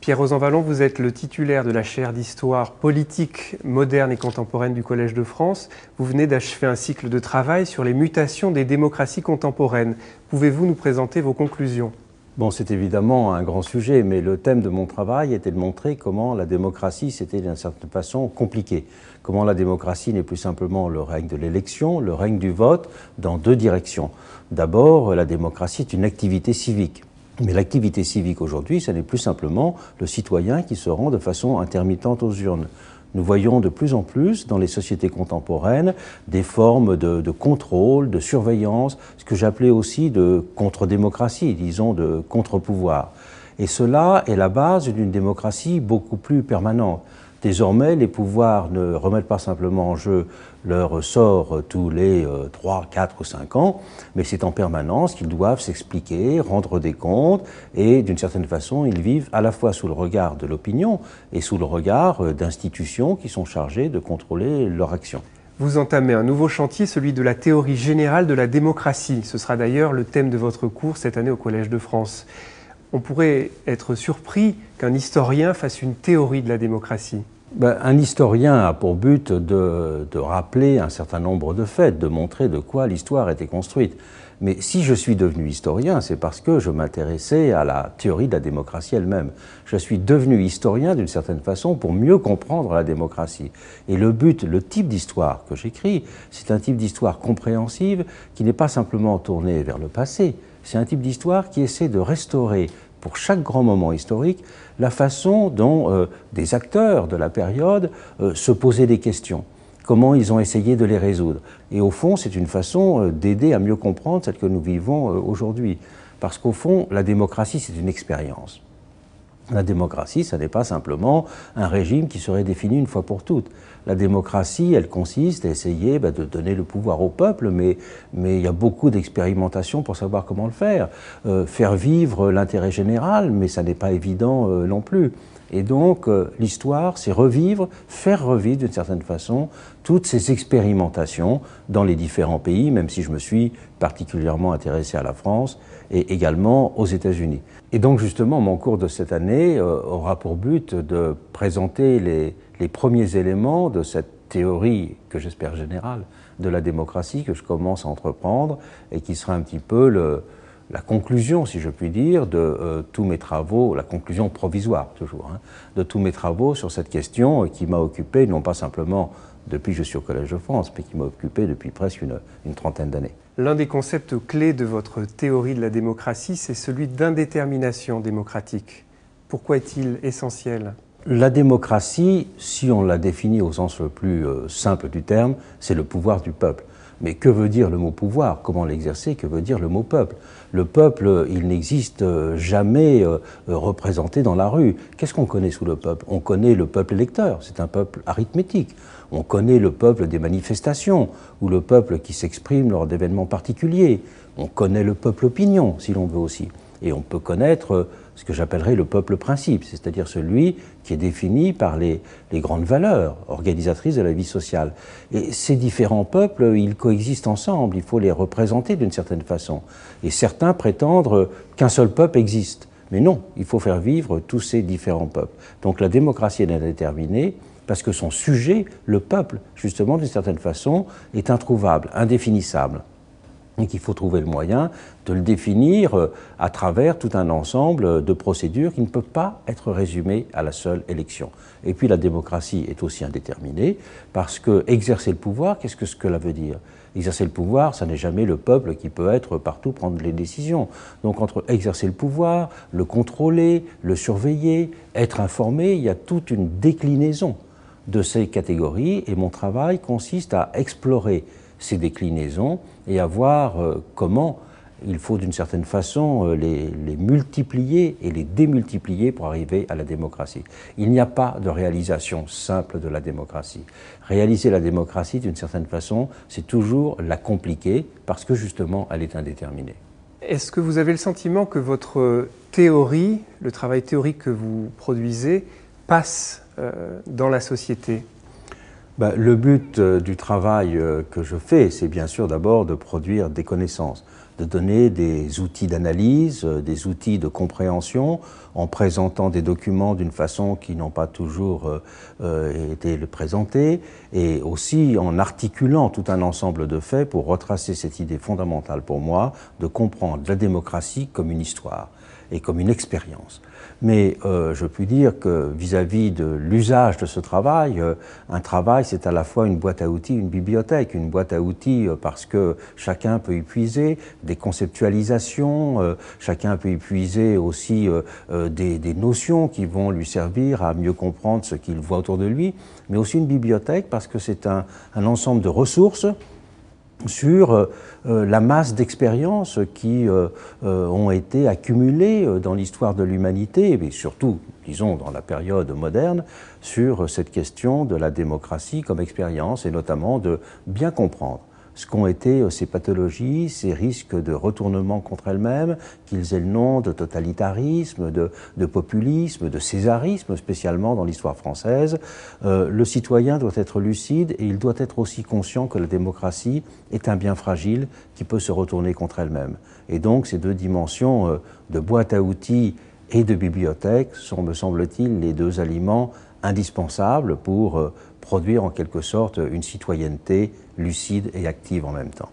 Pierre Rosanvallon, vous êtes le titulaire de la chaire d'histoire politique moderne et contemporaine du Collège de France. Vous venez d'achever un cycle de travail sur les mutations des démocraties contemporaines. Pouvez-vous nous présenter vos conclusions? Bon, c'est évidemment un grand sujet, mais le thème de mon travail était de montrer comment la démocratie, c'était d'une certaine façon compliqué. Comment la démocratie n'est plus simplement le règne de l'élection, le règne du vote, dans deux directions. D'abord, la démocratie est une activité civique. Mais l'activité civique aujourd'hui, ce n'est plus simplement le citoyen qui se rend de façon intermittente aux urnes. Nous voyons de plus en plus dans les sociétés contemporaines des formes de, contrôle, de surveillance, ce que j'appelais aussi de contre-démocratie, disons de contre-pouvoir. Et cela est la base d'une démocratie beaucoup plus permanente. Désormais, les pouvoirs ne remettent pas simplement en jeu leur sort tous les 3, 4 ou 5 ans, mais c'est en permanence qu'ils doivent s'expliquer, rendre des comptes, et d'une certaine façon, ils vivent à la fois sous le regard de l'opinion et sous le regard euh, d'institutions qui sont chargées de contrôler leur action. Vous entamez un nouveau chantier, celui de la théorie générale de la démocratie. Ce sera d'ailleurs le thème de votre cours cette année au Collège de France on pourrait être surpris qu'un historien fasse une théorie de la démocratie. Ben, un historien a pour but de, rappeler un certain nombre de faits, de montrer de quoi l'histoire était construite. Mais si je suis devenu historien, c'est parce que je m'intéressais à la théorie de la démocratie elle-même. Je suis devenu historien d'une certaine façon pour mieux comprendre la démocratie. Et le but, le type d'histoire que j'écris, c'est un type d'histoire compréhensive qui n'est pas simplement tourné vers le passé, c'est un type d'histoire qui essaie de restaurer pour chaque grand moment historique la façon dont euh, des acteurs de la période euh, se posaient des questions, comment ils ont essayé de les résoudre. Et au fond, c'est une façon euh, d'aider à mieux comprendre celle que nous vivons aujourd'hui. Parce qu'au fond, la démocratie, c'est une expérience. La démocratie, ça n'est pas simplement un régime qui serait défini une fois pour toutes. La démocratie, elle consiste à essayer bah, de donner le pouvoir au peuple, mais, mais il y a beaucoup d'expérimentations pour savoir comment le faire. Euh, faire vivre l'intérêt général, mais ça n'est pas évident euh, non plus. Et donc, euh, l'histoire, c'est revivre, faire revivre d'une certaine façon toutes ces expérimentations dans les différents pays, même si je me suis particulièrement intéressé à la France et également aux États-Unis. Et donc, justement, mon cours de cette année euh, aura pour but de présenter les, premiers éléments de cette théorie, que j'espère générale, de la démocratie que je commence à entreprendre et qui sera un petit peu la conclusion, si je puis dire, de euh, tous mes travaux, la conclusion provisoire toujours, hein, de tous mes travaux sur cette question qui m'a occupé, non pas simplement depuis que je suis au Collège de France, mais qui m'a occupé depuis presque une trentaine d'années. L'un des concepts clés de votre théorie de la démocratie, c'est celui d'indétermination démocratique. Pourquoi est-il essentiel? La démocratie, si on la définit au sens le plus euh, simple du terme, c'est le pouvoir du peuple. Mais que veut dire le mot pouvoir? Comment l'exercer? Que veut dire le mot peuple? Le peuple, il n'existe jamais euh, représenté dans la rue. Qu'est-ce qu'on connaît sous le peuple? On connaît le peuple électeur, c'est un peuple arithmétique. On connaît le peuple des manifestations, ou le peuple qui s'exprime lors d'événements particuliers. On connaît le peuple opinion, si l'on veut aussi. Et on peut connaître ce que j'appellerais le peuple principe, c'est-à-dire celui qui est défini par les, grandes valeurs organisatrices de la vie sociale. Et ces différents peuples, ils coexistent ensemble, il faut les représenter d'une certaine façon. Et certains prétendent qu'un seul peuple existe. Mais non, il faut faire vivre tous ces différents peuples. Donc la démocratie est indéterminée parce que son sujet, le peuple, justement, d'une certaine façon, est introuvable, indéfinissable et qu'il faut trouver le moyen de le définir euh, à travers tout un ensemble de procédures qui ne peuvent pas être résumées à la seule élection. Et puis la démocratie est aussi indéterminée parce que exercer le pouvoir, qu'est-ce que cela veut dire? Exercer le pouvoir, ça n'est jamais le peuple qui peut être partout prendre les décisions. Donc entre exercer le pouvoir, le contrôler, le surveiller, être informé, il y a toute une déclinaison de ces catégories et mon travail consiste à explorer ces déclinaisons et à voir euh, comment il faut d'une certaine façon euh, les, multiplier et les démultiplier pour arriver à la démocratie. Il n'y a pas de réalisation simple de la démocratie. Réaliser la démocratie d'une certaine façon, c'est toujours la compliquer parce que justement elle est indéterminée. Est-ce que vous avez le sentiment que votre théorie, le travail théorique que vous produisez, passe euh, dans la société? Bah, le but euh, du travail euh, que je fais, c'est bien sûr d'abord de produire des connaissances, de donner des outils d'analyse, des outils de compréhension, en présentant des documents d'une façon qui n'ont pas toujours été présentés, et aussi en articulant tout un ensemble de faits pour retracer cette idée fondamentale pour moi de comprendre la démocratie comme une histoire et comme une expérience. Mais euh, je puis dire que vis-à-vis de l'usage de ce travail, euh, un travail c'est à la fois une boîte à outils, une bibliothèque. Une boîte à outils euh, parce que chacun peut y puiser des conceptualisations, chacun peut y puiser aussi des, notions qui vont lui servir à mieux comprendre ce qu'il voit autour de lui, mais aussi une bibliothèque parce que c'est un ensemble de ressources sur euh, euh, la masse d'expériences qui euh, ont été accumulées dans l'histoire de l'humanité, mais surtout, disons, dans la période moderne, sur cette question de la démocratie comme expérience, et notamment de bien comprendre ce qu'ont été euh, ces pathologies, ces risques de retournement contre elles-mêmes, qu'ils aient le nom de totalitarisme, de, populisme, de césarisme, spécialement dans l'histoire française. Euh, le citoyen doit être lucide et il doit être aussi conscient que la démocratie est un bien fragile qui peut se retourner contre elle-même. Et donc ces deux dimensions euh, de boîte à outils et de bibliothèque sont, me semble-t-il, les deux aliments indispensables pour produire en quelque sorte une citoyenneté lucide et active en même temps.